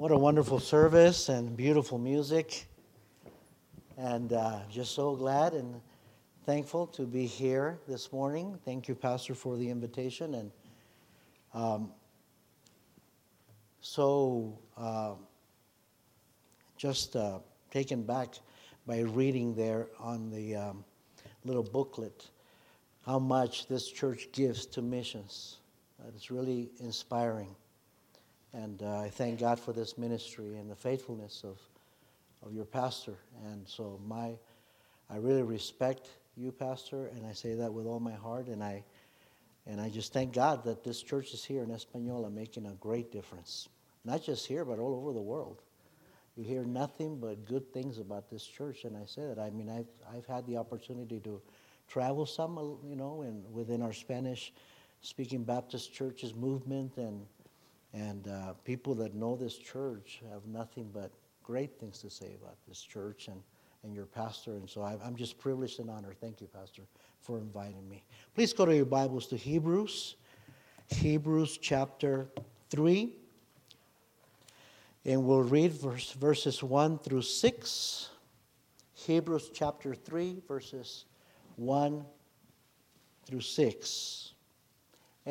What a wonderful service and beautiful music. And uh, just so glad and thankful to be here this morning. Thank you, Pastor, for the invitation. And um, so uh, just uh, taken back by reading there on the um, little booklet how much this church gives to missions. It's really inspiring. And uh, I thank God for this ministry and the faithfulness of, of your pastor. And so my, I really respect you, Pastor, and I say that with all my heart. And I, and I just thank God that this church is here in Española making a great difference. Not just here, but all over the world. You hear nothing but good things about this church. And I say that. I mean, I've, I've had the opportunity to travel some, you know, and within our Spanish speaking Baptist churches movement and and uh, people that know this church have nothing but great things to say about this church and, and your pastor. And so I'm just privileged and honored. Thank you, Pastor, for inviting me. Please go to your Bibles to Hebrews, Hebrews chapter 3. And we'll read verse, verses 1 through 6. Hebrews chapter 3, verses 1 through 6.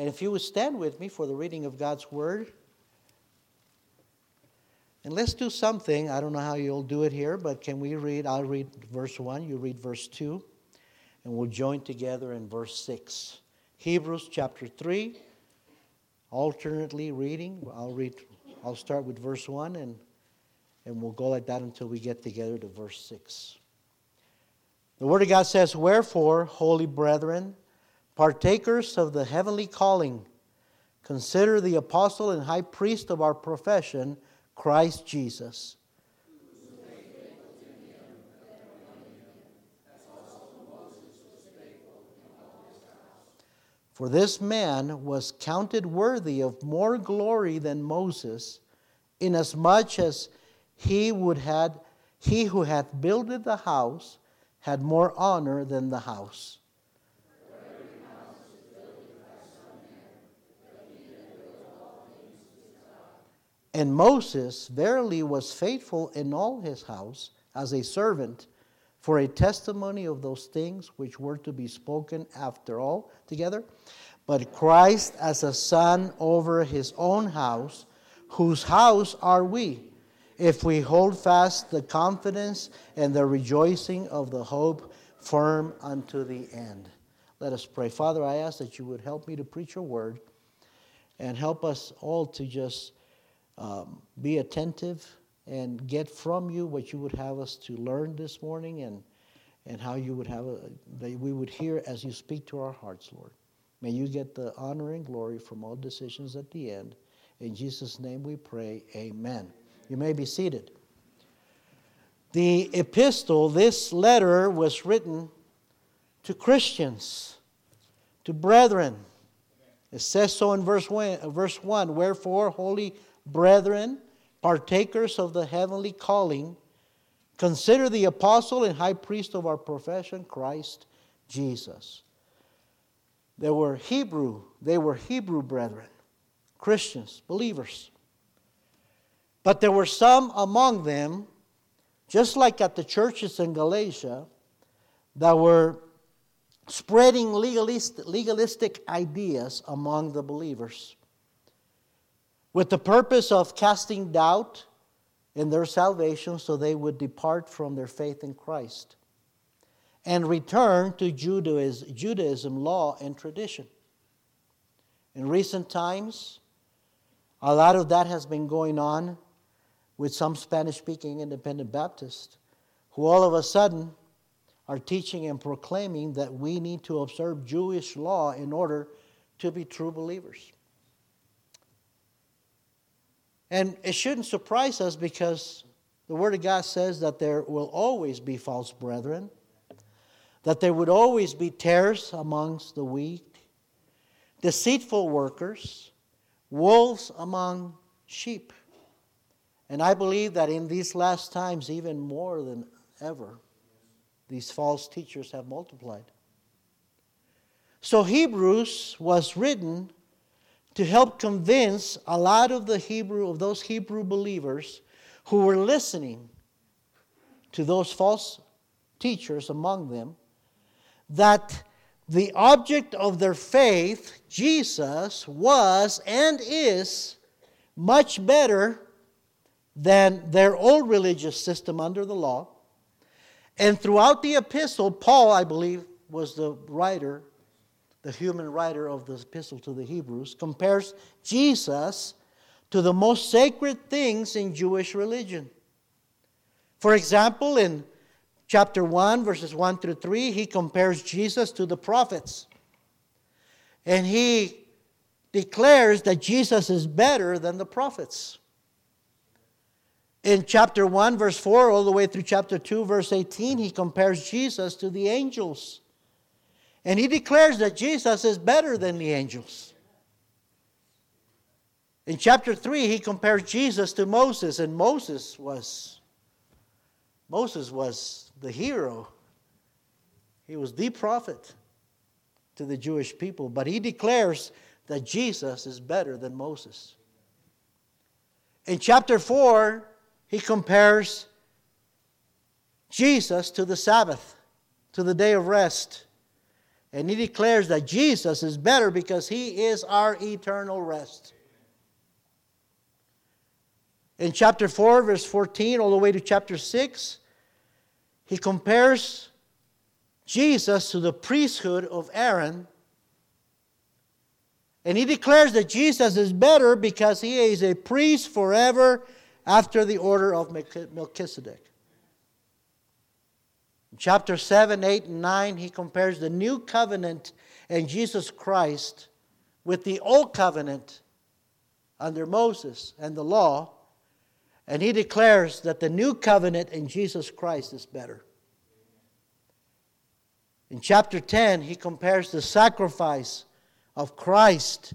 And if you would stand with me for the reading of God's Word. And let's do something. I don't know how you'll do it here, but can we read? I'll read verse 1, you read verse 2, and we'll join together in verse 6. Hebrews chapter 3, alternately reading. I'll read, I'll start with verse 1, and, and we'll go like that until we get together to verse 6. The Word of God says, Wherefore, holy brethren, partakers of the heavenly calling, consider the apostle and high priest of our profession, Christ Jesus. For this man was counted worthy of more glory than Moses, inasmuch as he would had he who hath builded the house had more honor than the house. And Moses verily was faithful in all his house as a servant for a testimony of those things which were to be spoken after all together. But Christ as a son over his own house, whose house are we, if we hold fast the confidence and the rejoicing of the hope firm unto the end. Let us pray. Father, I ask that you would help me to preach your word and help us all to just um, be attentive and get from you what you would have us to learn this morning and, and how you would have a, that we would hear as you speak to our hearts, Lord. May you get the honor and glory from all decisions at the end. In Jesus' name we pray, amen. You may be seated. The epistle, this letter, was written to Christians, to brethren. It says so in verse 1, verse 1 Wherefore, holy brethren, partakers of the heavenly calling, consider the apostle and high priest of our profession, Christ Jesus. They were Hebrew, they were Hebrew brethren, Christians, believers. But there were some among them, just like at the churches in Galatia, that were spreading legalist, legalistic ideas among the believers with the purpose of casting doubt in their salvation so they would depart from their faith in Christ and return to Judaism, Judaism law and tradition. In recent times, a lot of that has been going on with some Spanish speaking independent Baptists who all of a sudden are teaching and proclaiming that we need to observe Jewish law in order to be true believers. And it shouldn't surprise us because the Word of God says that there will always be false brethren, that there would always be tares amongst the wheat, deceitful workers, wolves among sheep. And I believe that in these last times, even more than ever, these false teachers have multiplied. So Hebrews was written to help convince a lot of the Hebrew of those Hebrew believers who were listening to those false teachers among them that the object of their faith, Jesus, was and is much better than their old religious system under the law. And throughout the epistle, Paul, I believe, was the writer, the human writer of the epistle to the Hebrews, compares Jesus to the most sacred things in Jewish religion. For example, in chapter 1, verses 1 through 3, he compares Jesus to the prophets. And he declares that Jesus is better than the prophets. In chapter 1, verse 4, all the way through chapter 2, verse 18, he compares Jesus to the angels. And he declares that Jesus is better than the angels. In chapter 3, he compares Jesus to Moses, and Moses was Moses was the hero. He was the prophet to the Jewish people, but he declares that Jesus is better than Moses. In chapter 4, he compares Jesus to the Sabbath, to the day of rest. And he declares that Jesus is better because he is our eternal rest. In chapter 4, verse 14, all the way to chapter 6, he compares Jesus to the priesthood of Aaron and he declares that Jesus is better because he is a priest forever after the order of Melchizedek. In chapter 7, 8, and 9, he compares the new covenant and Jesus Christ with the old covenant under Moses and the law. And he declares that the new covenant in Jesus Christ is better. In chapter 10, he compares the sacrifice of Christ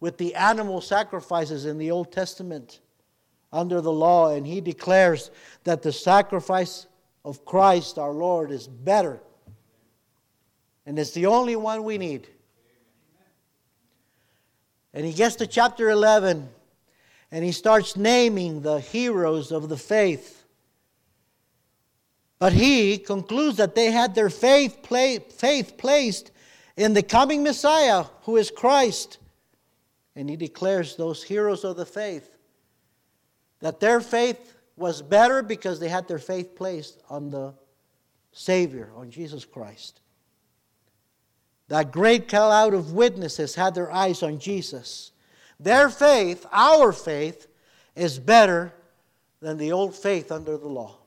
with the animal sacrifices in the Old Testament under the law, and he declares that the sacrifice of Christ our Lord is better. And it's the only one we need. And he gets to chapter 11 and he starts naming the heroes of the faith. But he concludes that they had their faith, faith placed in the coming Messiah, who is Christ. And he declares those heroes of the faith that their faith was better because they had their faith placed on the Savior, on Jesus Christ. That great cloud of witnesses had their eyes on Jesus. Their faith, our faith, is better than the old faith under the law.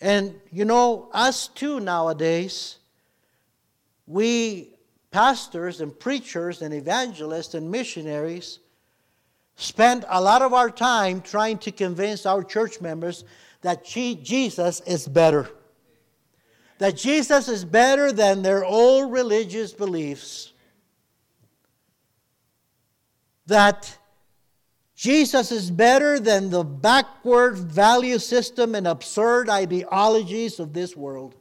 And you know, us too nowadays, we pastors and preachers and evangelists and missionaries spend a lot of our time trying to convince our church members that Jesus is better. That Jesus is better than their old religious beliefs. That Jesus is better than the backward value system and absurd ideologies of this world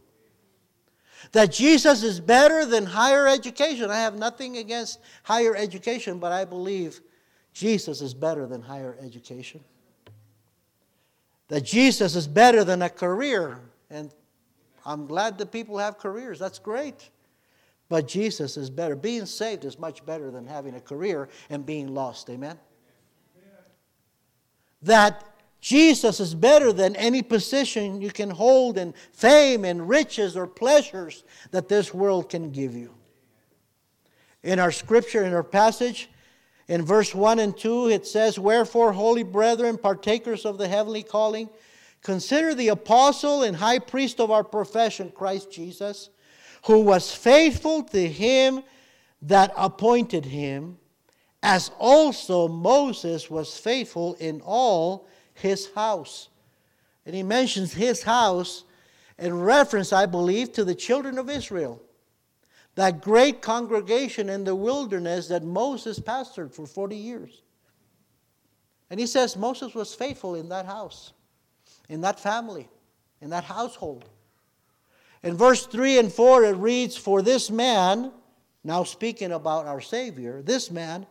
that Jesus is better than higher education. I have nothing against higher education, but I believe Jesus is better than higher education. That Jesus is better than a career. And I'm glad that people have careers. That's great. But Jesus is better. Being saved is much better than having a career and being lost. Amen? That Jesus is better than any position you can hold in fame and riches or pleasures that this world can give you. In our scripture, in our passage, in verse 1 and 2, it says, Wherefore, holy brethren, partakers of the heavenly calling, consider the apostle and high priest of our profession, Christ Jesus, who was faithful to him that appointed him, as also Moses was faithful in all his house. And he mentions his house in reference, I believe, to the children of Israel. That great congregation in the wilderness that Moses pastored for 40 years. And he says Moses was faithful in that house, in that family, in that household. In verse 3 and 4, it reads, For this man, now speaking about our Savior, this man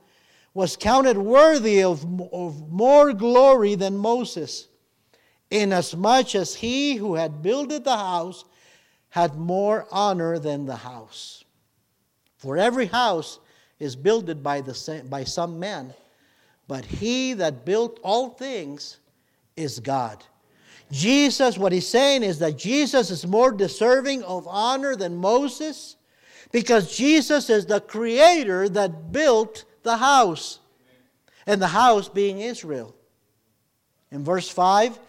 was counted worthy of, of more glory than Moses, inasmuch as he who had builded the house had more honor than the house. For every house is builded by, the, by some man, but he that built all things is God. Jesus, what he's saying is that Jesus is more deserving of honor than Moses because Jesus is the creator that built the house, and the house being Israel. In verse 5,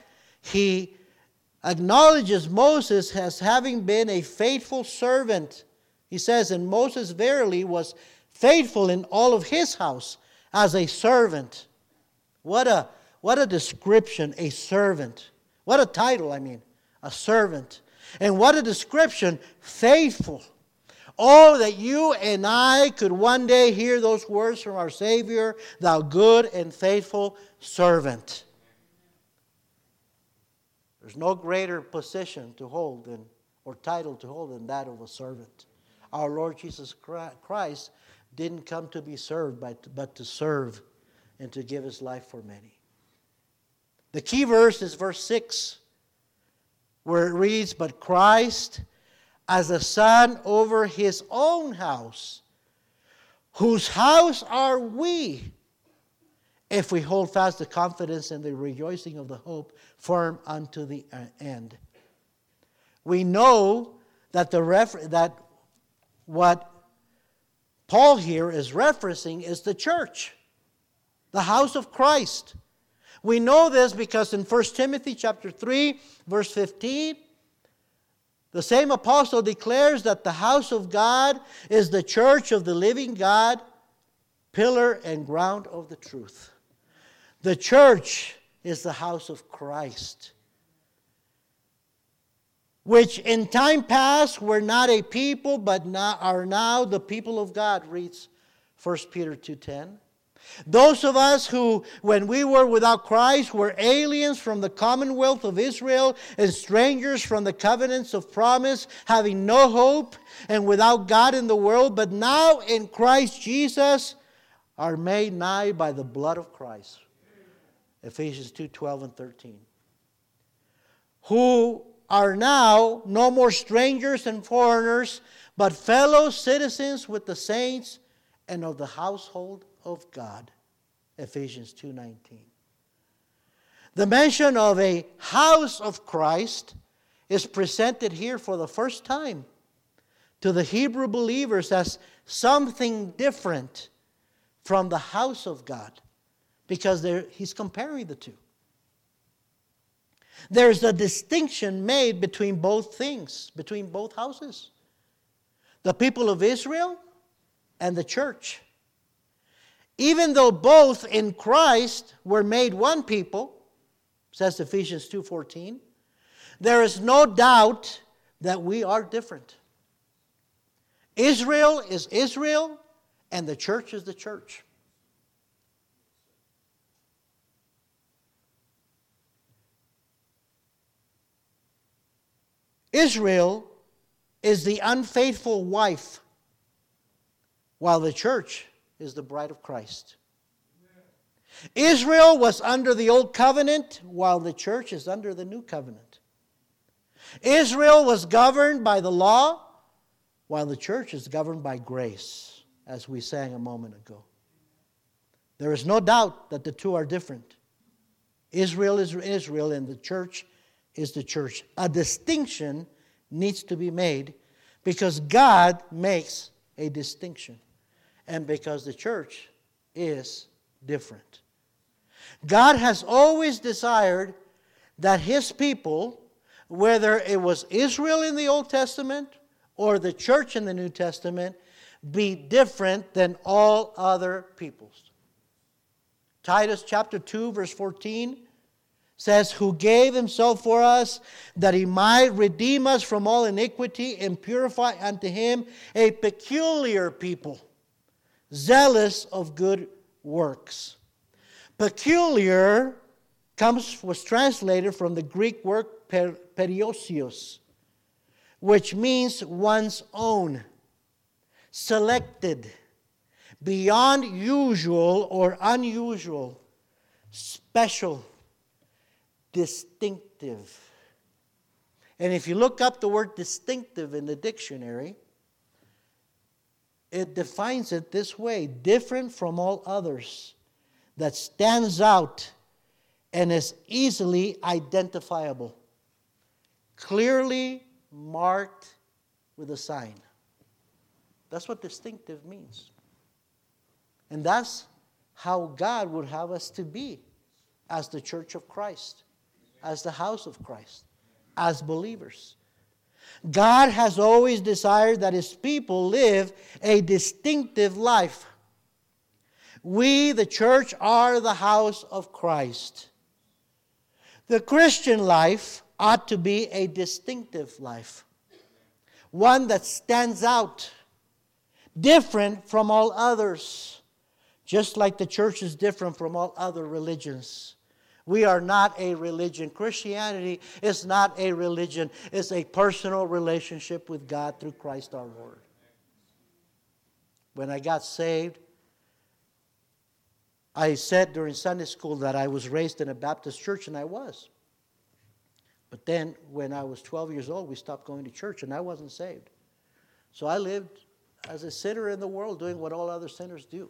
he acknowledges Moses as having been a faithful servant. He says, And Moses verily was faithful in all of his house as a servant. What a, what a description, a servant. What a title, I mean, a servant. And what a description, faithful. Oh, that you and I could one day hear those words from our Savior, thou good and faithful servant. There's no greater position to hold than, or title to hold than that of a servant. Our Lord Jesus Christ didn't come to be served, but to serve and to give his life for many. The key verse is verse 6, where it reads, But Christ as a son over his own house, whose house are we if we hold fast the confidence and the rejoicing of the hope firm unto the uh, end. We know that the refer- that what Paul here is referencing is the church, the house of Christ. We know this because in 1 Timothy chapter 3 verse 15 the same apostle declares that the house of God is the church of the living God, pillar and ground of the truth. The church is the house of Christ, which in time past were not a people, but now, are now the people of God, reads 1 Peter 2.10. Those of us who, when we were without Christ, were aliens from the commonwealth of Israel and strangers from the covenants of promise, having no hope and without God in the world, but now in Christ Jesus are made nigh by the blood of Christ. Ephesians 2.12 and 13. Who are now no more strangers and foreigners, but fellow citizens with the saints and of the household of God. Ephesians 2:19. The mention of a house of Christ is presented here for the first time to the Hebrew believers as something different from the house of God because he's comparing the two. There's a distinction made between both things, between both houses the people of Israel and the church. Even though both in Christ were made one people, says Ephesians 2:14, there is no doubt that we are different. Israel is Israel and the church is the church. Israel is the unfaithful wife, while the church is the bride of Christ. Israel was under the old covenant, while the church is under the new covenant. Israel was governed by the law, while the church is governed by grace, as we sang a moment ago. There is no doubt that the two are different. Israel is Israel, and the church is the church. A distinction needs to be made because God makes a distinction and because the church is different. God has always desired that his people, whether it was Israel in the Old Testament or the church in the New Testament, be different than all other peoples. Titus chapter 2, verse 14 says, Who gave himself for us that he might redeem us from all iniquity and purify unto him a peculiar people zealous of good works. Peculiar comes was translated from the Greek word per, periosios, which means one's own. selected, beyond usual or unusual, special, distinctive. And if you look up the word distinctive in the dictionary, it defines it this way different from all others, that stands out and is easily identifiable, clearly marked with a sign. That's what distinctive means. And that's how God would have us to be as the church of Christ, as the house of Christ, as believers. God has always desired that his people live a distinctive life. We, the church, are the house of Christ. The Christian life ought to be a distinctive life, one that stands out, different from all others, just like the church is different from all other religions. We are not a religion. Christianity is not a religion, it's a personal relationship with God through Christ our Lord. When I got saved, I said during Sunday school that I was raised in a Baptist church, and I was. But then, when I was 12 years old, we stopped going to church, and I wasn't saved. So I lived as a sinner in the world, doing what all other sinners do.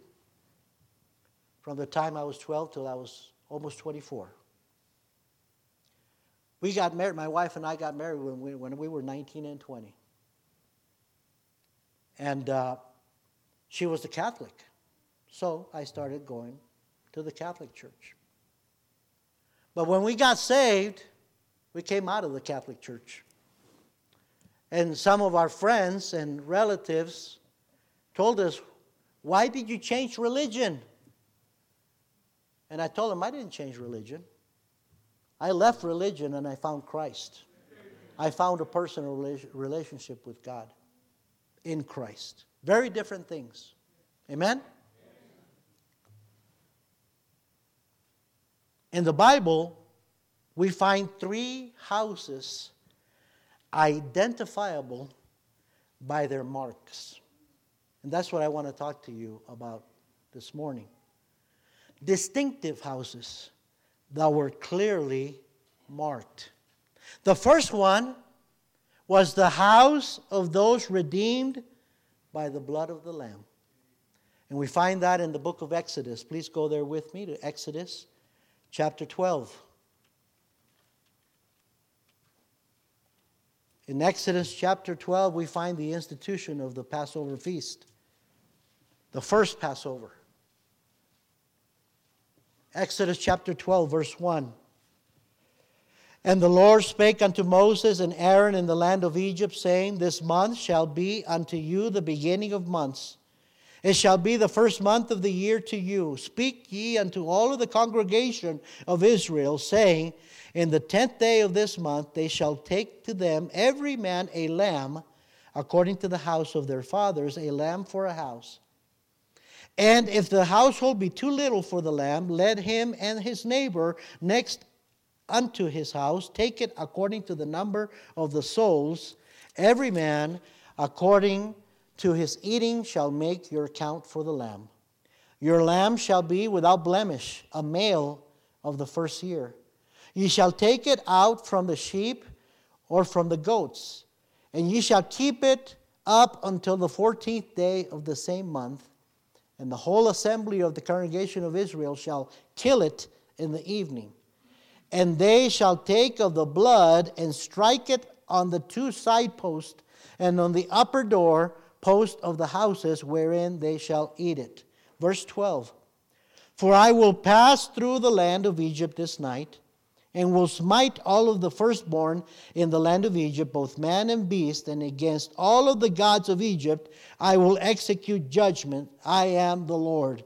From the time I was 12 till I was almost 24. We got married, my wife and I got married when we, when we were 19 and 20. And uh, she was a Catholic. So I started going to the Catholic Church. But when we got saved, we came out of the Catholic Church. And some of our friends and relatives told us, Why did you change religion? And I told him I didn't change religion. I left religion and I found Christ. I found a personal relationship with God in Christ. Very different things. Amen? In the Bible, we find three houses identifiable by their marks. And that's what I want to talk to you about this morning distinctive houses that were clearly marked. The first one was the house of those redeemed by the blood of the Lamb. And we find that in the book of Exodus. Please go there with me to Exodus chapter 12. In Exodus chapter 12, we find the institution of the Passover feast, the first Passover. Exodus chapter 12, verse 1. And the Lord spake unto Moses and Aaron in the land of Egypt, saying, This month shall be unto you the beginning of months. It shall be the first month of the year to you. Speak ye unto all of the congregation of Israel, saying, In the tenth day of this month they shall take to them every man a lamb, according to the house of their fathers, a lamb for a house. And if the household be too little for the lamb, let him and his neighbor next unto his house take it according to the number of the souls. Every man according to his eating shall make your count for the lamb. Your lamb shall be without blemish, a male of the first year. Ye shall take it out from the sheep or from the goats, and ye shall keep it up until the fourteenth day of the same month and the whole assembly of the congregation of Israel shall kill it in the evening. And they shall take of the blood and strike it on the two side posts and on the upper door post of the houses wherein they shall eat it. Verse 12 For I will pass through the land of Egypt this night and will smite all of the firstborn in the land of Egypt, both man and beast, and against all of the gods of Egypt I will execute judgment. I am the Lord.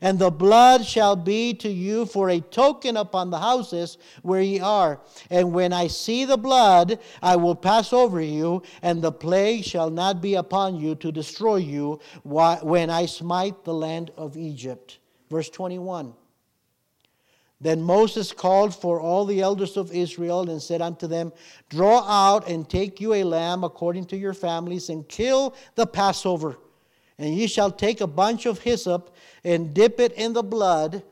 And the blood shall be to you for a token upon the houses where ye are. And when I see the blood, I will pass over you, and the plague shall not be upon you to destroy you when I smite the land of Egypt. Verse 21. Then Moses called for all the elders of Israel and said unto them, Draw out and take you a lamb according to your families, and kill the Passover, And ye shall take a bunch of hyssop and dip it in the blood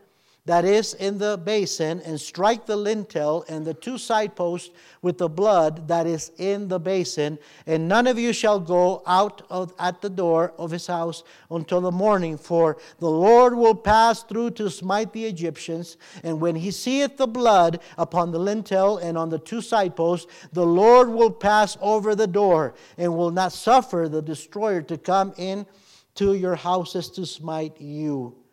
that is in the basin, and strike the lintel and the two side posts with the blood that is in the basin. And none of you shall go out of, at the door of his house until the morning, for the Lord will pass through to smite the Egyptians. And when he seeth the blood upon the lintel and on the two side posts, the Lord will pass over the door and will not suffer the destroyer to come in to your houses to smite you.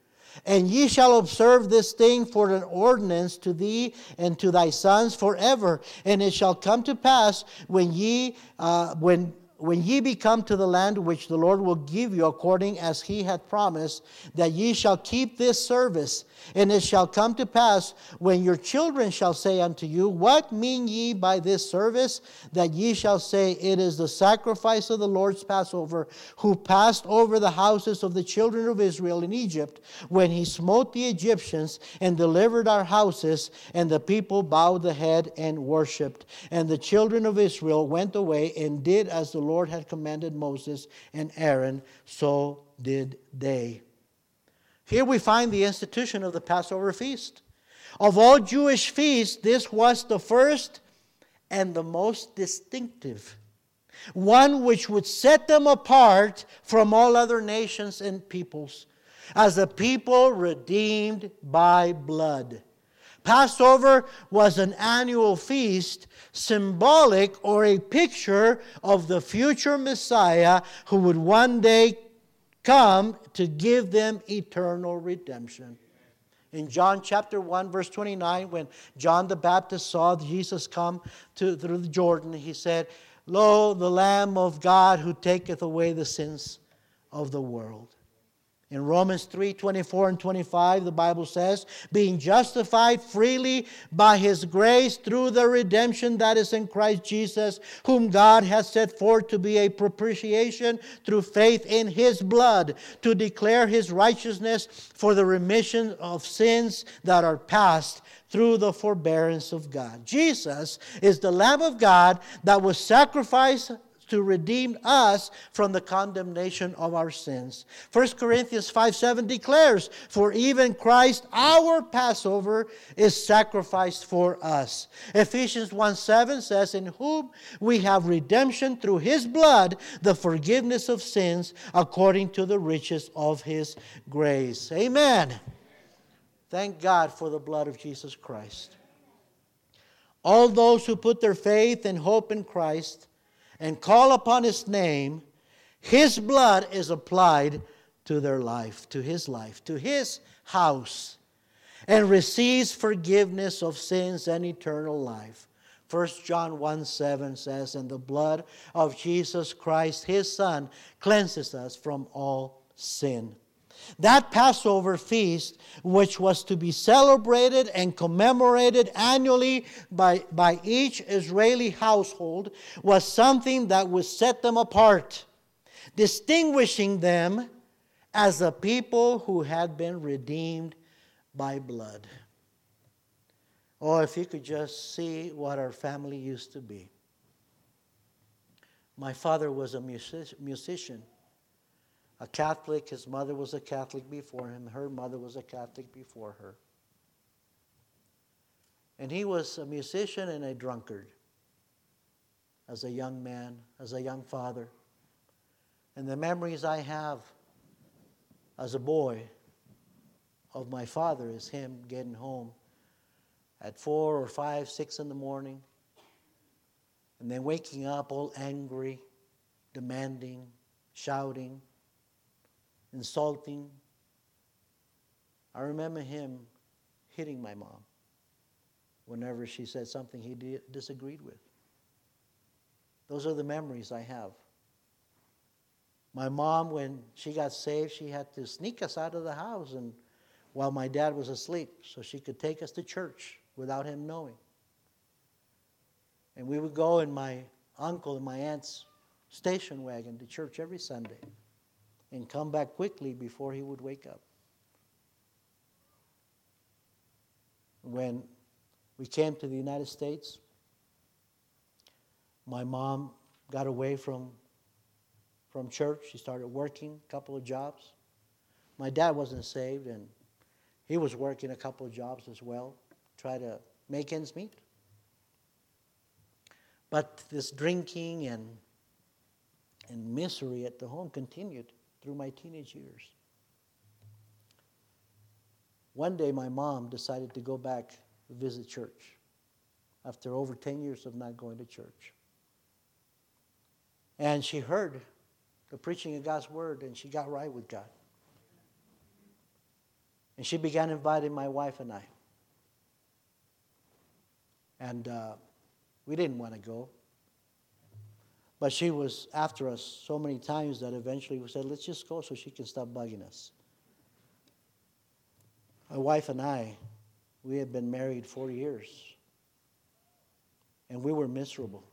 And ye shall observe this thing for an ordinance to thee and to thy sons forever. And it shall come to pass when ye, uh, when when ye be come to the land which the Lord will give you according as he hath promised, that ye shall keep this service. And it shall come to pass when your children shall say unto you, What mean ye by this service? That ye shall say, It is the sacrifice of the Lord's Passover, who passed over the houses of the children of Israel in Egypt, when he smote the Egyptians and delivered our houses. And the people bowed the head and worshipped. And the children of Israel went away and did as the Lord had commanded Moses and Aaron, so did they. Here we find the institution of the Passover feast. Of all Jewish feasts, this was the first and the most distinctive, one which would set them apart from all other nations and peoples, as a people redeemed by blood. Passover was an annual feast, symbolic or a picture of the future Messiah who would one day come to give them eternal redemption. In John chapter 1, verse 29, when John the Baptist saw Jesus come to, through the Jordan, he said, Lo, the Lamb of God who taketh away the sins of the world. In Romans 3 24 and 25, the Bible says, being justified freely by his grace through the redemption that is in Christ Jesus, whom God has set forth to be a propitiation through faith in his blood, to declare his righteousness for the remission of sins that are past through the forbearance of God. Jesus is the Lamb of God that was sacrificed to redeem us from the condemnation of our sins. 1 Corinthians 5 7 declares, For even Christ, our Passover, is sacrificed for us. Ephesians 1 7 says, In whom we have redemption through his blood, the forgiveness of sins, according to the riches of his grace. Amen. Thank God for the blood of Jesus Christ. All those who put their faith and hope in Christ and call upon his name, his blood is applied to their life, to his life, to his house, and receives forgiveness of sins and eternal life. 1 John 1 7 says, And the blood of Jesus Christ, his Son, cleanses us from all sin. That Passover feast, which was to be celebrated and commemorated annually by, by each Israeli household, was something that would set them apart, distinguishing them as a people who had been redeemed by blood. Oh, if you could just see what our family used to be. My father was a musician a Catholic. His mother was a Catholic before him. Her mother was a Catholic before her. And he was a musician and a drunkard as a young man, as a young father. And the memories I have as a boy of my father is him getting home at four or five, six in the morning, and then waking up all angry, demanding, shouting insulting. I remember him hitting my mom whenever she said something he disagreed with. Those are the memories I have. My mom, when she got saved, she had to sneak us out of the house and while my dad was asleep so she could take us to church without him knowing. And we would go in my uncle and my aunt's station wagon to church every Sunday and come back quickly before he would wake up. When we came to the United States, my mom got away from from church. She started working a couple of jobs. My dad wasn't saved, and he was working a couple of jobs as well, try to make ends meet. But this drinking and, and misery at the home continued through my teenage years. One day, my mom decided to go back to visit church after over 10 years of not going to church. And she heard the preaching of God's word and she got right with God. And she began inviting my wife and I. And uh, we didn't want to go. But she was after us so many times that eventually we said, let's just go so she can stop bugging us. My wife and I, we had been married 40 years. And we were miserable.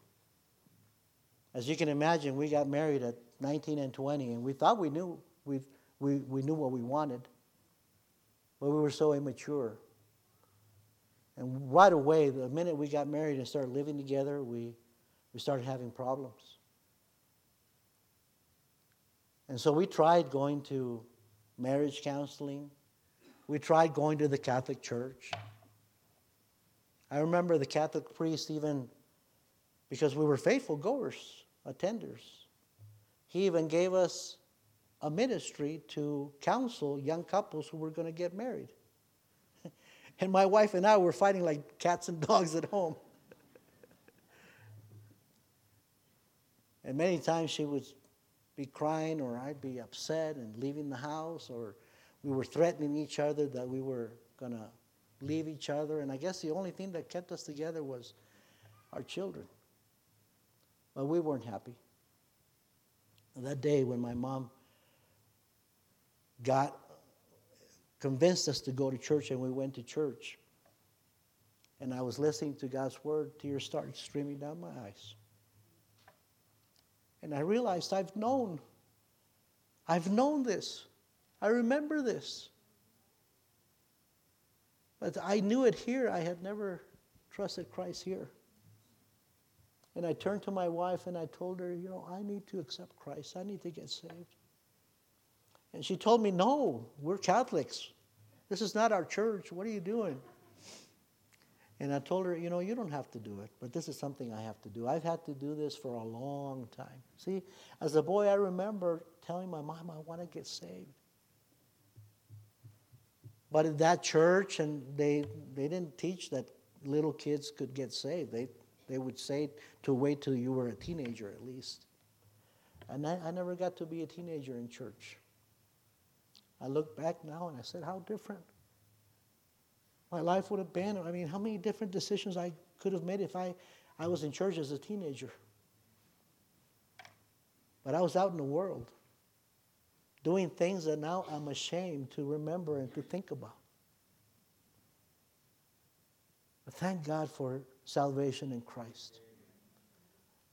As you can imagine, we got married at 19 and 20, and we thought we knew, we, we, we knew what we wanted, but we were so immature. And right away, the minute we got married and started living together, we, we started having problems. And so we tried going to marriage counseling. We tried going to the Catholic Church. I remember the Catholic priest even, because we were faithful goers, attenders, he even gave us a ministry to counsel young couples who were going to get married. and my wife and I were fighting like cats and dogs at home. and many times she would be crying, or I'd be upset and leaving the house, or we were threatening each other that we were going to leave each other. And I guess the only thing that kept us together was our children. But we weren't happy. That day when my mom got convinced us to go to church and we went to church and I was listening to God's word, tears started streaming down my eyes. And I realized I've known. I've known this. I remember this. But I knew it here. I had never trusted Christ here. And I turned to my wife and I told her, you know, I need to accept Christ. I need to get saved. And she told me, no, we're Catholics. This is not our church. What are you doing? And I told her, you know, you don't have to do it, but this is something I have to do. I've had to do this for a long time. See, as a boy, I remember telling my mom, I want to get saved. But in that church, and they, they didn't teach that little kids could get saved. They they would say to wait till you were a teenager at least. And I, I never got to be a teenager in church. I look back now and I said, how different my life would have been. I mean, how many different decisions I could have made if I, I was in church as a teenager. But I was out in the world doing things that now I'm ashamed to remember and to think about. But thank God for salvation in Christ.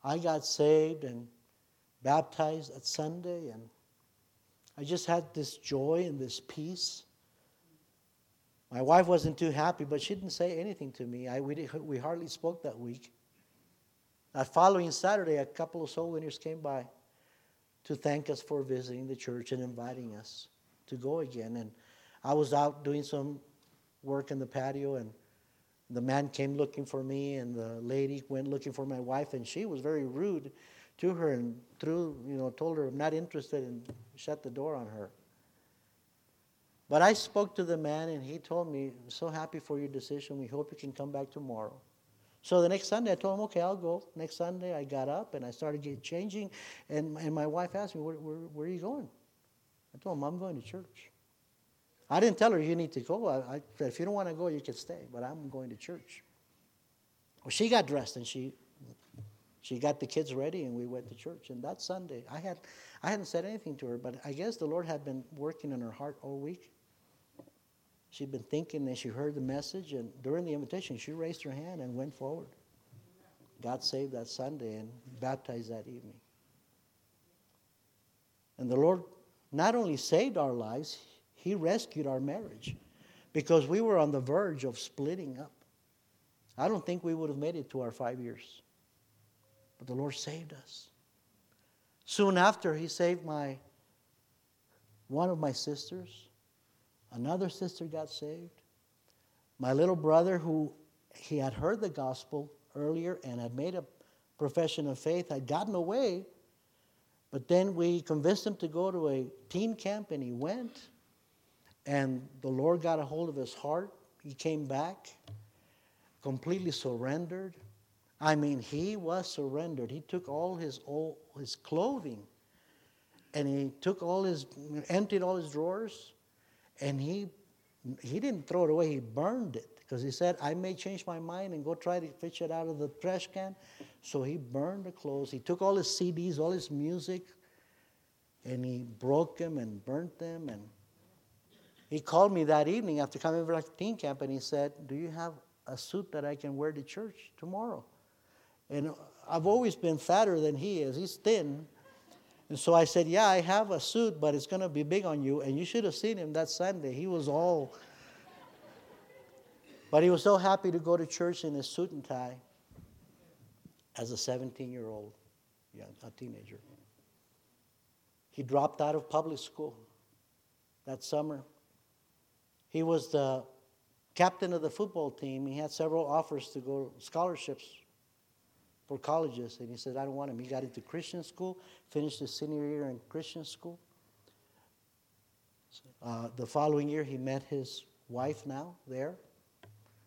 I got saved and baptized at Sunday, and I just had this joy and this peace. My wife wasn't too happy, but she didn't say anything to me. I, we, we hardly spoke that week. That following Saturday, a couple of soul winners came by to thank us for visiting the church and inviting us to go again. And I was out doing some work in the patio, and the man came looking for me, and the lady went looking for my wife, and she was very rude to her and through, you know, told her I'm not interested and shut the door on her. But I spoke to the man, and he told me, I'm so happy for your decision. We hope you can come back tomorrow. So the next Sunday, I told him, okay, I'll go. Next Sunday, I got up and I started changing, and, and my wife asked me, where, where, where are you going? I told him, I'm going to church. I didn't tell her you need to go. I, I said, if you don't want to go, you can stay, but I'm going to church. Well, she got dressed and she she got the kids ready and we went to church. And that Sunday, I had I hadn't said anything to her, but I guess the Lord had been working in her heart all week. She'd been thinking and she heard the message, and during the invitation, she raised her hand and went forward. God saved that Sunday and baptized that evening. And the Lord not only saved our lives, he rescued our marriage because we were on the verge of splitting up. I don't think we would have made it to our five years. But the Lord saved us. Soon after, he saved my one of my sisters. Another sister got saved. My little brother, who he had heard the gospel earlier and had made a profession of faith, had gotten away. But then we convinced him to go to a teen camp, and he went. And the Lord got a hold of his heart. He came back, completely surrendered. I mean, he was surrendered. He took all his old, his clothing, and he took all his, emptied all his drawers, and he he didn't throw it away. He burned it because he said, I may change my mind and go try to fish it out of the trash can. So he burned the clothes. He took all his CDs, all his music, and he broke them and burnt them. And he called me that evening after coming to teen camp and he said, Do you have a suit that I can wear to church tomorrow? And I've always been fatter than he is. He's thin. And so I said, Yeah, I have a suit, but it's going to be big on you. And you should have seen him that Sunday. He was all. But he was so happy to go to church in his suit and tie as a 17 year old, a teenager. He dropped out of public school that summer. He was the captain of the football team. He had several offers to go scholarships for colleges. And he said, I don't want him. He got into Christian school, finished his senior year in Christian school. Uh, the following year, he met his wife now there.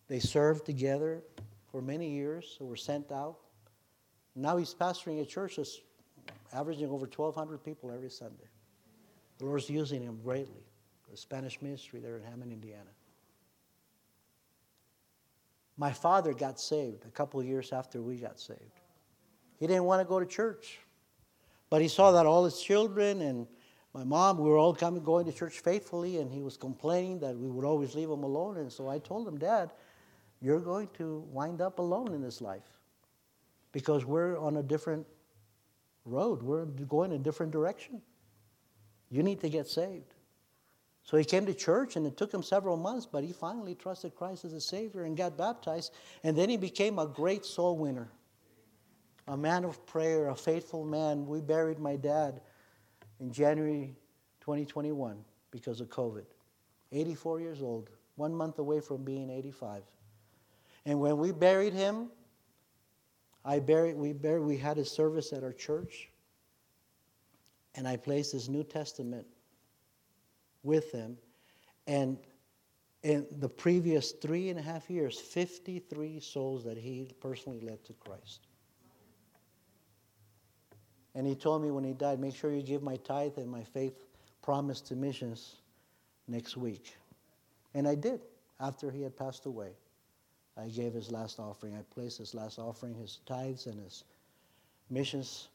They served together for many years, so were sent out. Now he's pastoring a church that's averaging over 1,200 people every Sunday. The Lord's using him greatly. The Spanish ministry there in Hammond, Indiana. My father got saved a couple years after we got saved. He didn't want to go to church, but he saw that all his children and my mom, we were all coming, going to church faithfully, and he was complaining that we would always leave him alone. And so I told him, Dad, you're going to wind up alone in this life because we're on a different road. We're going a different direction. You need to get saved. So he came to church, and it took him several months, but he finally trusted Christ as a Savior and got baptized. And then he became a great soul winner, a man of prayer, a faithful man. We buried my dad in January 2021 because of COVID. 84 years old, one month away from being 85. And when we buried him, I buried, we, buried, we had a service at our church, and I placed his New Testament with them. And in the previous three and a half years, 53 souls that he personally led to Christ. And he told me when he died, make sure you give my tithe and my faith promise to missions next week. And I did after he had passed away. I gave his last offering. I placed his last offering, his tithes and his missions,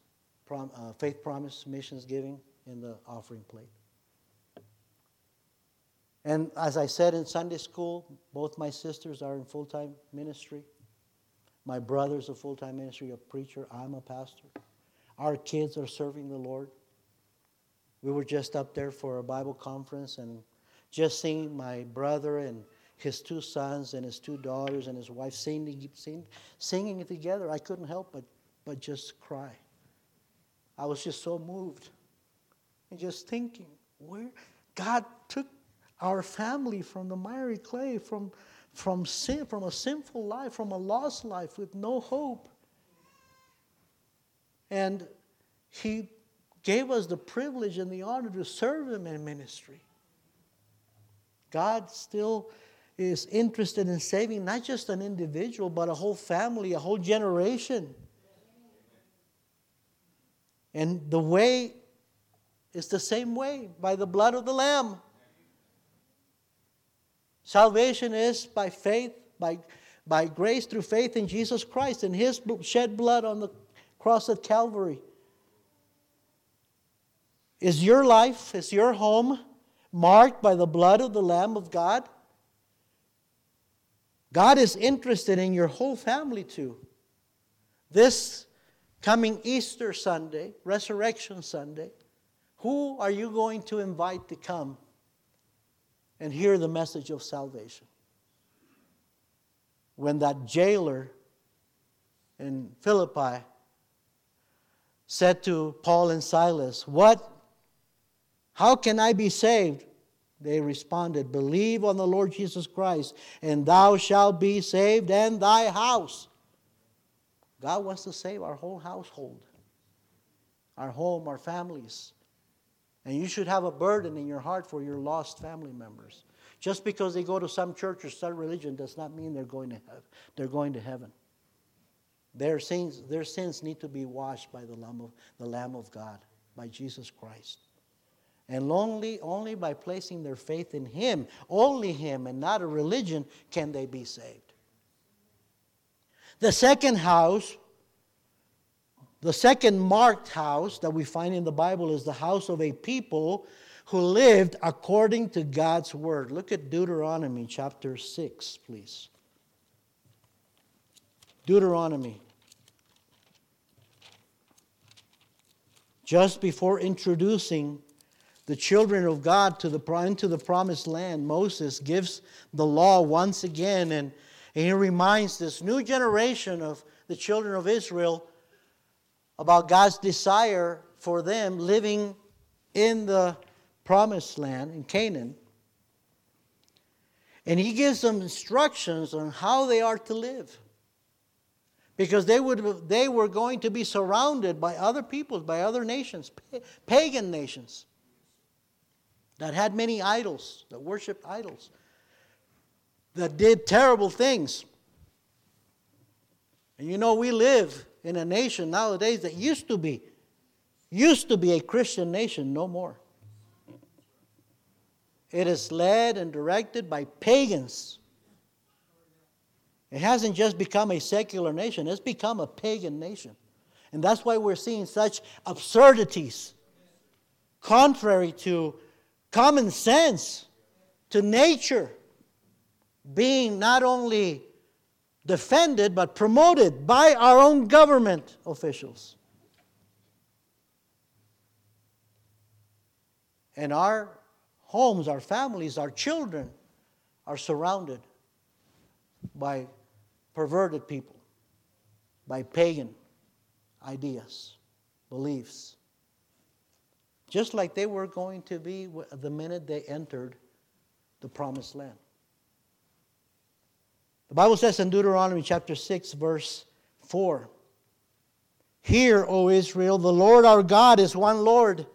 prom, uh, faith promise, missions giving in the offering plate. And as I said in Sunday school, both my sisters are in full time ministry. My brother's a full time ministry, a preacher. I'm a pastor. Our kids are serving the Lord. We were just up there for a Bible conference and just seeing my brother and his two sons and his two daughters and his wife singing, singing, singing together. I couldn't help but, but just cry. I was just so moved and just thinking, where God took our family from the miry clay, from, from sin, from a sinful life, from a lost life with no hope. And He gave us the privilege and the honor to serve Him in ministry. God still is interested in saving not just an individual, but a whole family, a whole generation. And the way is the same way by the blood of the Lamb. Salvation is by faith, by, by grace through faith in Jesus Christ and His shed blood on the cross at Calvary. Is your life, is your home marked by the blood of the Lamb of God? God is interested in your whole family too. This coming Easter Sunday, Resurrection Sunday, who are you going to invite to come and hear the message of salvation. When that jailer in Philippi said to Paul and Silas, What? How can I be saved? They responded, Believe on the Lord Jesus Christ, and thou shalt be saved and thy house. God wants to save our whole household, our home, our families. And you should have a burden in your heart for your lost family members. Just because they go to some church or some religion does not mean they're going to have, they're going to heaven. Their sins, their sins need to be washed by the Lamb of, the Lamb of God, by Jesus Christ. And only, only by placing their faith in Him, only Him, and not a religion, can they be saved. The second house, the second marked house that we find in the Bible is the house of a people who lived according to God's word. Look at Deuteronomy chapter 6, please. Deuteronomy. Just before introducing the children of God to the, into the promised land, Moses gives the law once again, and, and he reminds this new generation of the children of Israel about God's desire for them living in the promised land, in Canaan. And he gives them instructions on how they are to live because they, would, they were going to be surrounded by other peoples, by other nations, pagan nations that had many idols, that worshiped idols, that did terrible things. And you know, we live in a nation nowadays that used to be, used to be a Christian nation, no more. It is led and directed by pagans it hasn't just become a secular nation, it's become a pagan nation. And that's why we're seeing such absurdities, contrary to common sense, to nature, being not only defended but promoted by our own government officials. And our homes, our families, our children are surrounded by perverted people by pagan ideas, beliefs. Just like they were going to be the minute they entered the promised land. The Bible says in Deuteronomy chapter 6, verse 4 Hear, O Israel, the Lord our God is one Lord.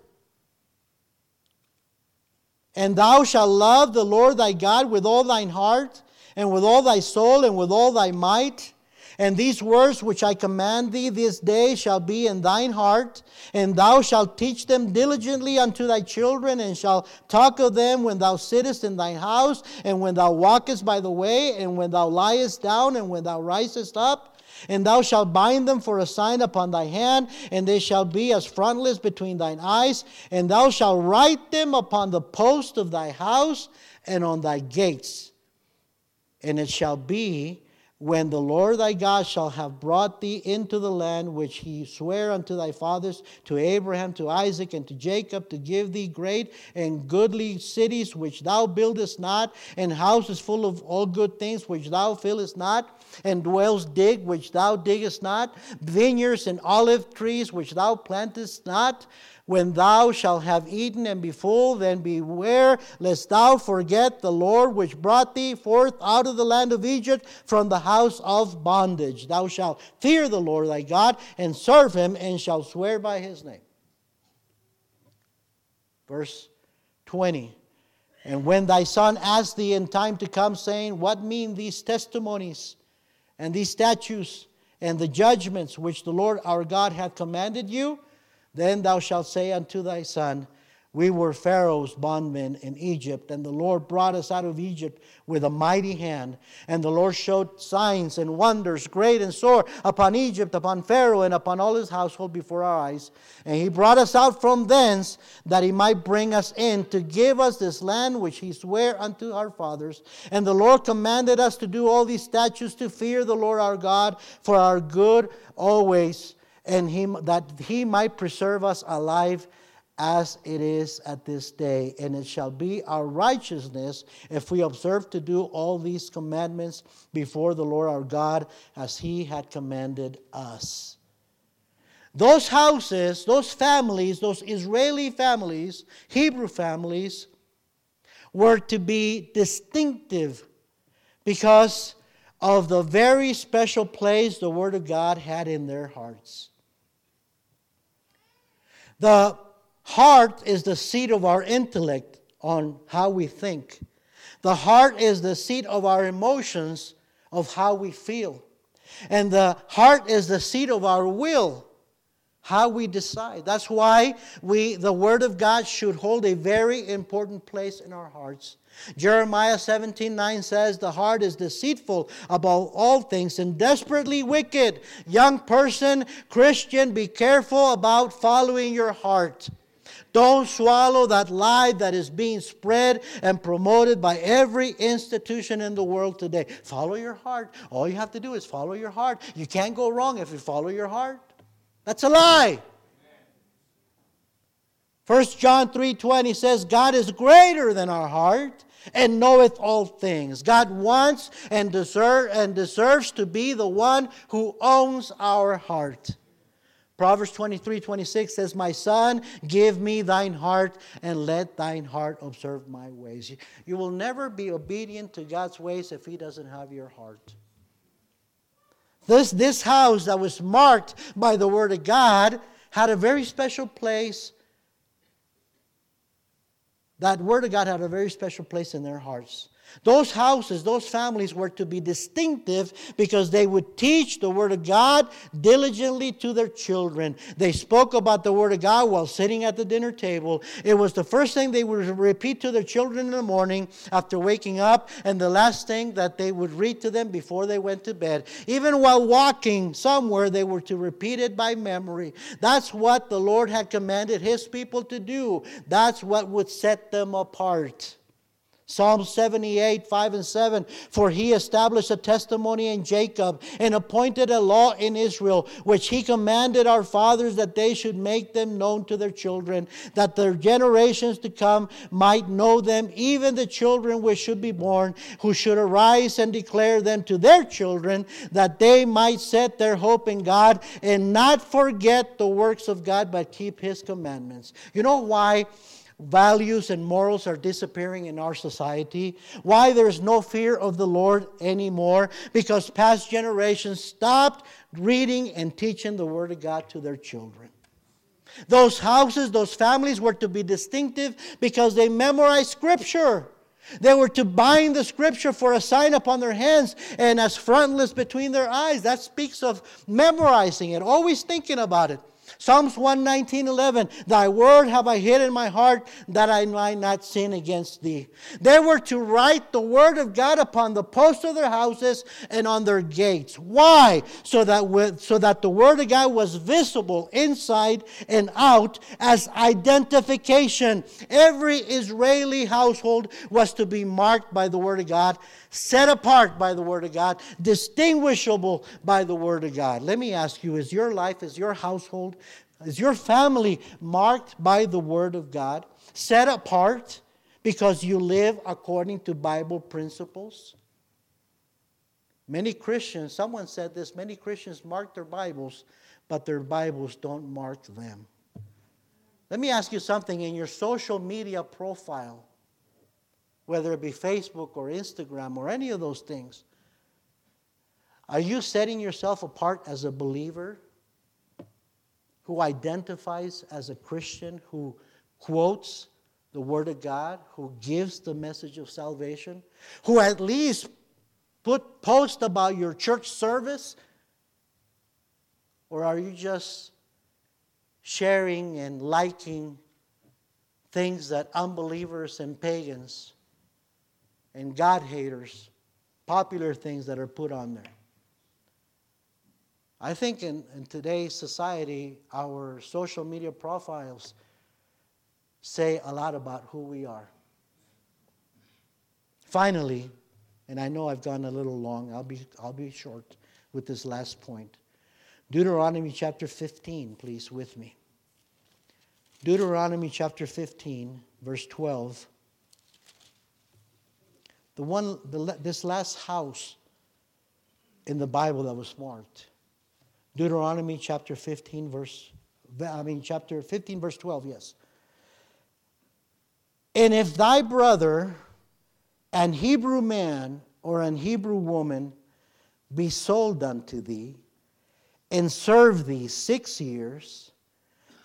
And thou shalt love the Lord thy God with all thine heart and with all thy soul and with all thy might. And these words which I command thee this day shall be in thine heart, and thou shalt teach them diligently unto thy children, and shalt talk of them when thou sittest in thy house, and when thou walkest by the way, and when thou liest down, and when thou risest up. And thou shalt bind them for a sign upon thy hand, and they shall be as frontlets between thine eyes. And thou shalt write them upon the post of thy house and on thy gates. And it shall be when the Lord thy God shall have brought thee into the land which he sware unto thy fathers, to Abraham, to Isaac, and to Jacob, to give thee great and goodly cities which thou buildest not, and houses full of all good things which thou fillest not, and wells dig which thou diggest not, vineyards and olive trees which thou plantest not when thou shalt have eaten and be full, then beware lest thou forget the Lord which brought thee forth out of the land of Egypt from the house of bondage. Thou shalt fear the Lord thy God and serve him and shalt swear by his name. Verse 20. And when thy son asks thee in time to come, saying, What mean these testimonies and these statutes and the judgments which the Lord our God hath commanded you? Then thou shalt say unto thy son, We were Pharaoh's bondmen in Egypt, and the Lord brought us out of Egypt with a mighty hand. And the Lord showed signs and wonders, great and sore, upon Egypt, upon Pharaoh, and upon all his household before our eyes. And he brought us out from thence, that he might bring us in to give us this land which he sware unto our fathers. And the Lord commanded us to do all these statutes to fear the Lord our God for our good always and he, that he might preserve us alive as it is at this day. And it shall be our righteousness if we observe to do all these commandments before the Lord our God as he had commanded us. those houses, those families, those Israeli families, Hebrew families, were to be distinctive because of the very special place the Word of God had in their hearts. The heart is the seat of our intellect on how we think. The heart is the seat of our emotions, of how we feel. And the heart is the seat of our will, how we decide. That's why we, the Word of God should hold a very important place in our hearts. Jeremiah 17 9 says, The heart is deceitful above all things and desperately wicked. Young person, Christian, be careful about following your heart. Don't swallow that lie that is being spread and promoted by every institution in the world today. Follow your heart. All you have to do is follow your heart. You can't go wrong if you follow your heart. That's a lie. 1 John 3:20 says God is greater than our heart and knoweth all things. God wants and deserve, and deserves to be the one who owns our heart. Proverbs 23 26 says, My son, give me thine heart and let thine heart observe my ways. You will never be obedient to God's ways if he doesn't have your heart. This, this house that was marked by the word of God had a very special place. That word of God had a very special place in their hearts. Those houses, those families were to be distinctive because they would teach the Word of God diligently to their children. They spoke about the Word of God while sitting at the dinner table. It was the first thing they would repeat to their children in the morning after waking up, and the last thing that they would read to them before they went to bed. Even while walking somewhere, they were to repeat it by memory. That's what the Lord had commanded His people to do, that's what would set them apart. Psalm 78, 5 and 7. For he established a testimony in Jacob and appointed a law in Israel, which he commanded our fathers that they should make them known to their children, that their generations to come might know them, even the children which should be born, who should arise and declare them to their children, that they might set their hope in God and not forget the works of God, but keep his commandments. You know why? Values and morals are disappearing in our society, why there's no fear of the Lord anymore, because past generations stopped reading and teaching the Word of God to their children. Those houses, those families were to be distinctive because they memorized Scripture. They were to bind the scripture for a sign upon their hands and as frontlets between their eyes. That speaks of memorizing it, always thinking about it. Psalms 119 11, Thy word have I hid in my heart that I might not sin against thee. They were to write the word of God upon the posts of their houses and on their gates. Why? So that, with, so that the word of God was visible inside and out as identification. Every Israeli household was to be marked by the word of God set apart by the Word of God, distinguishable by the Word of God. Let me ask you is your life, is your household, is your family marked by the Word of God, set apart because you live according to Bible principles? Many Christians, someone said this, many Christians mark their Bibles, but their Bibles don't mark them. Let me ask you something in your social media profile whether it be Facebook or Instagram or any of those things, are you setting yourself apart as a believer who identifies as a Christian, who quotes the Word of God, who gives the message of salvation, who at least put post about your church service? Or are you just sharing and liking things that unbelievers and pagans and God haters, popular things that are put on there. I think in, in today's society, our social media profiles say a lot about who we are. Finally, and I know I've gone a little long, I'll be, I'll be short with this last point. Deuteronomy chapter 15, please, with me. Deuteronomy chapter 15, verse 12 the one, the, this last house in the Bible that was marked. Deuteronomy chapter 15, verse, I mean, chapter 15, verse 12, yes. And if thy brother, an Hebrew man or an Hebrew woman, be sold unto thee, and serve thee six years,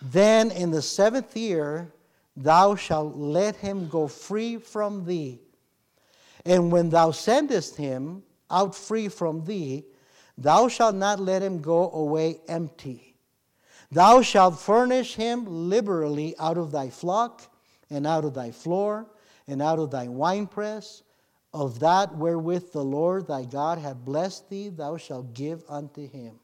then in the seventh year thou shalt let him go free from thee. And when thou sendest him out free from thee, thou shalt not let him go away empty. Thou shalt furnish him liberally out of thy flock, and out of thy floor, and out of thy winepress, of that wherewith the Lord thy God hath blessed thee, thou shalt give unto him.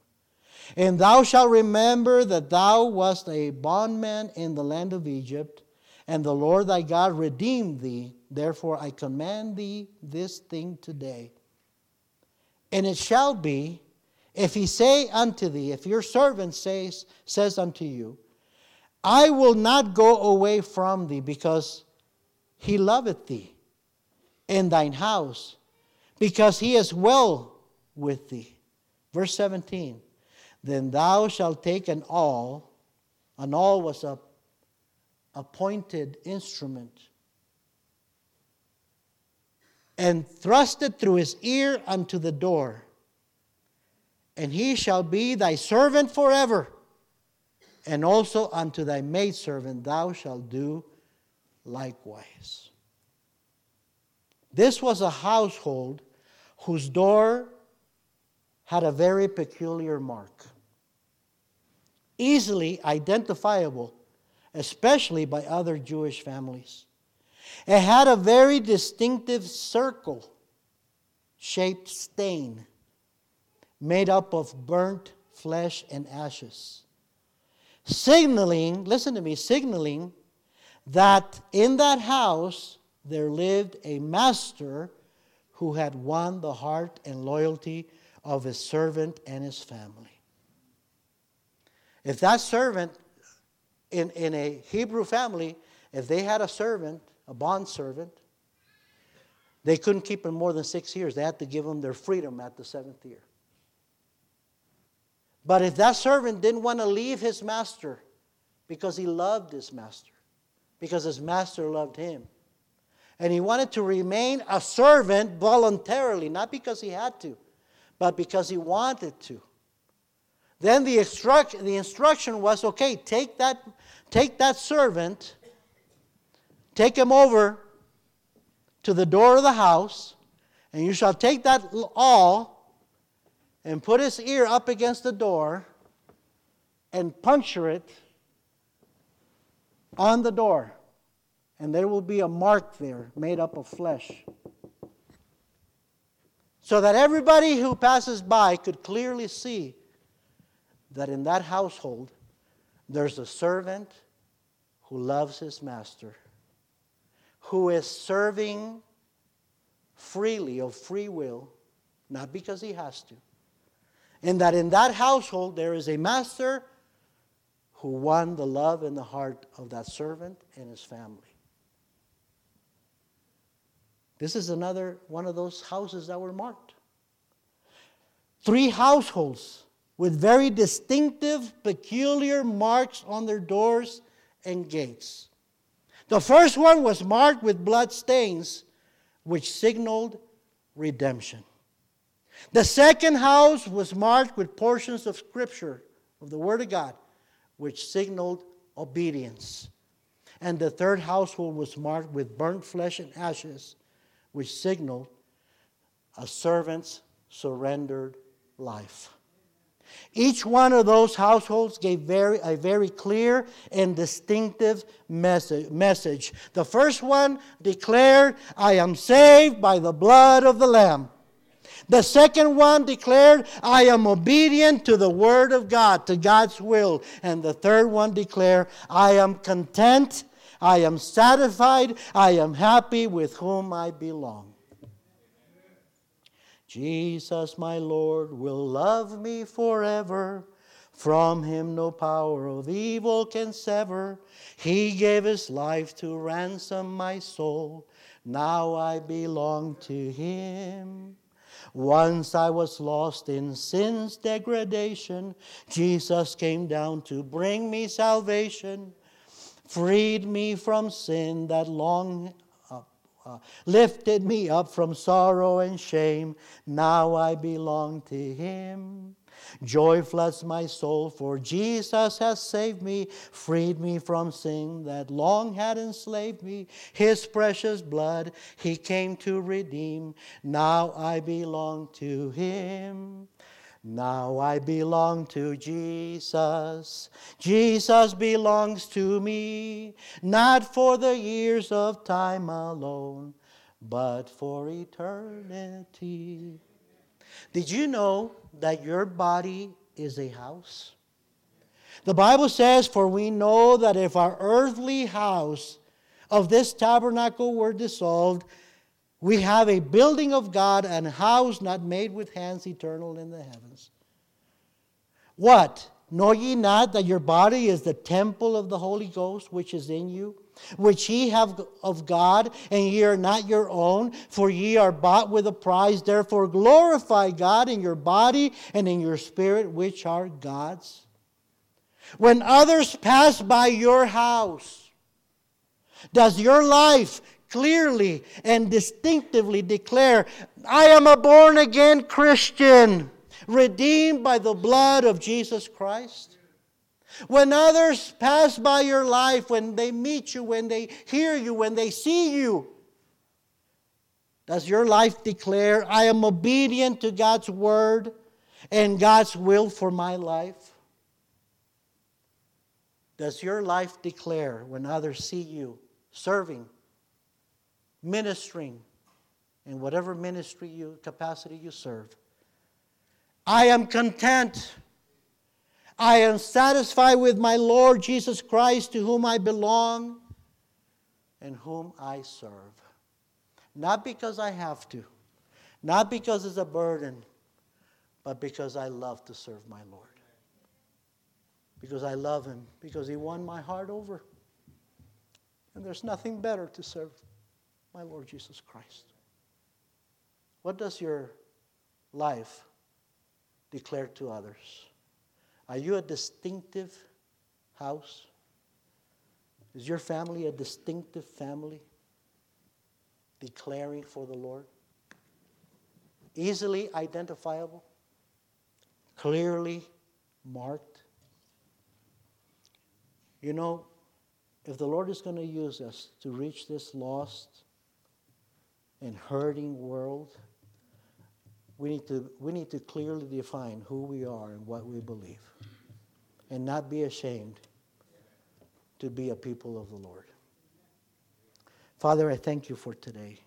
And thou shalt remember that thou wast a bondman in the land of Egypt, and the Lord thy God redeemed thee. Therefore I command thee this thing today. And it shall be, if he say unto thee, if your servant says, says unto you, I will not go away from thee, because he loveth thee in thine house, because he is well with thee. Verse 17 Then thou shalt take an awl, an awl was a appointed instrument, and thrust it through his ear unto the door. And he shall be thy servant forever. And also unto thy maidservant thou shalt do likewise. This was a household whose door had a very peculiar mark, easily identifiable, especially by other Jewish families. It had a very distinctive circle shaped stain made up of burnt flesh and ashes. Signaling, listen to me, signaling that in that house there lived a master who had won the heart and loyalty of his servant and his family. If that servant in, in a Hebrew family, if they had a servant a bond servant. They couldn't keep him more than six years. They had to give him their freedom at the seventh year. But if that servant didn't want to leave his master because he loved his master, because his master loved him, and he wanted to remain a servant voluntarily, not because he had to, but because he wanted to. Then the, the instruction was okay, take that, take that servant Take him over to the door of the house, and you shall take that awl and put his ear up against the door and puncture it on the door. And there will be a mark there made up of flesh. So that everybody who passes by could clearly see that in that household there's a servant who loves his master who is serving freely of free will, not because he has to. And that in that household there is a master who won the love and the heart of that servant and his family. This is another one of those houses that were marked. Three households with very distinctive, peculiar marks on their doors and gates. The first one was marked with blood stains, which signaled redemption. The second house was marked with portions of Scripture, of the Word of God, which signaled obedience. And the third household was marked with burnt flesh and ashes, which signaled a servant's surrendered life. Each one of those households gave very, a very clear and distinctive message, message. The first one declared, I am saved by the blood of the Lamb. The second one declared, I am obedient to the Word of God, to God's will. And the third one declared, I am content, I am satisfied, I am happy with whom I belong. Jesus, my Lord, will love me forever. From him no power of evil can sever. He gave his life to ransom my soul. Now I belong to him. Once I was lost in sin's degradation. Jesus came down to bring me salvation, freed me from sin that long lifted me up from sorrow and shame. Now I belong to Him. Joy floods my soul, for Jesus has saved me, freed me from sin that long had enslaved me. His precious blood he came to redeem. Now I belong to him. Now I belong to Jesus. Jesus belongs to me, not for the years of time alone, but for eternity. Did you know that your body is a house? The Bible says, For we know that if our earthly house of this tabernacle were dissolved, we have a building of God and house not made with hands eternal in the heavens. What? Know ye not that your body is the temple of the Holy Ghost which is in you? which ye have of God, and ye are not your own, for ye are bought with a price. Therefore glorify God in your body and in your spirit, which are God's. When others pass by your house, does your life clearly and distinctively declare, I am a born again Christian, redeemed by the blood of Jesus Christ? When others pass by your life, when they meet you, when they hear you, when they see you, does your life declare, I am obedient to God's word and God's will for my life? Does your life declare when others see you serving, ministering, in whatever ministry you capacity you serve? I am content I am satisfied with my Lord Jesus Christ, to whom I belong and whom I serve. Not because I have to, not because it's a burden, but because I love to serve my Lord. Because I love Him, because He won my heart over. And there's nothing better to serve my Lord Jesus Christ. What does your life declare to others? Are you a distinctive house? Is your family a distinctive family? Declaring for the Lord? Easily identifiable? Clearly marked? You know, if the Lord is going to use us to reach this lost and hurting world, we need to, we need to clearly define who we are and what we believe and not be ashamed to be a people of the Lord. Father, I thank you for today.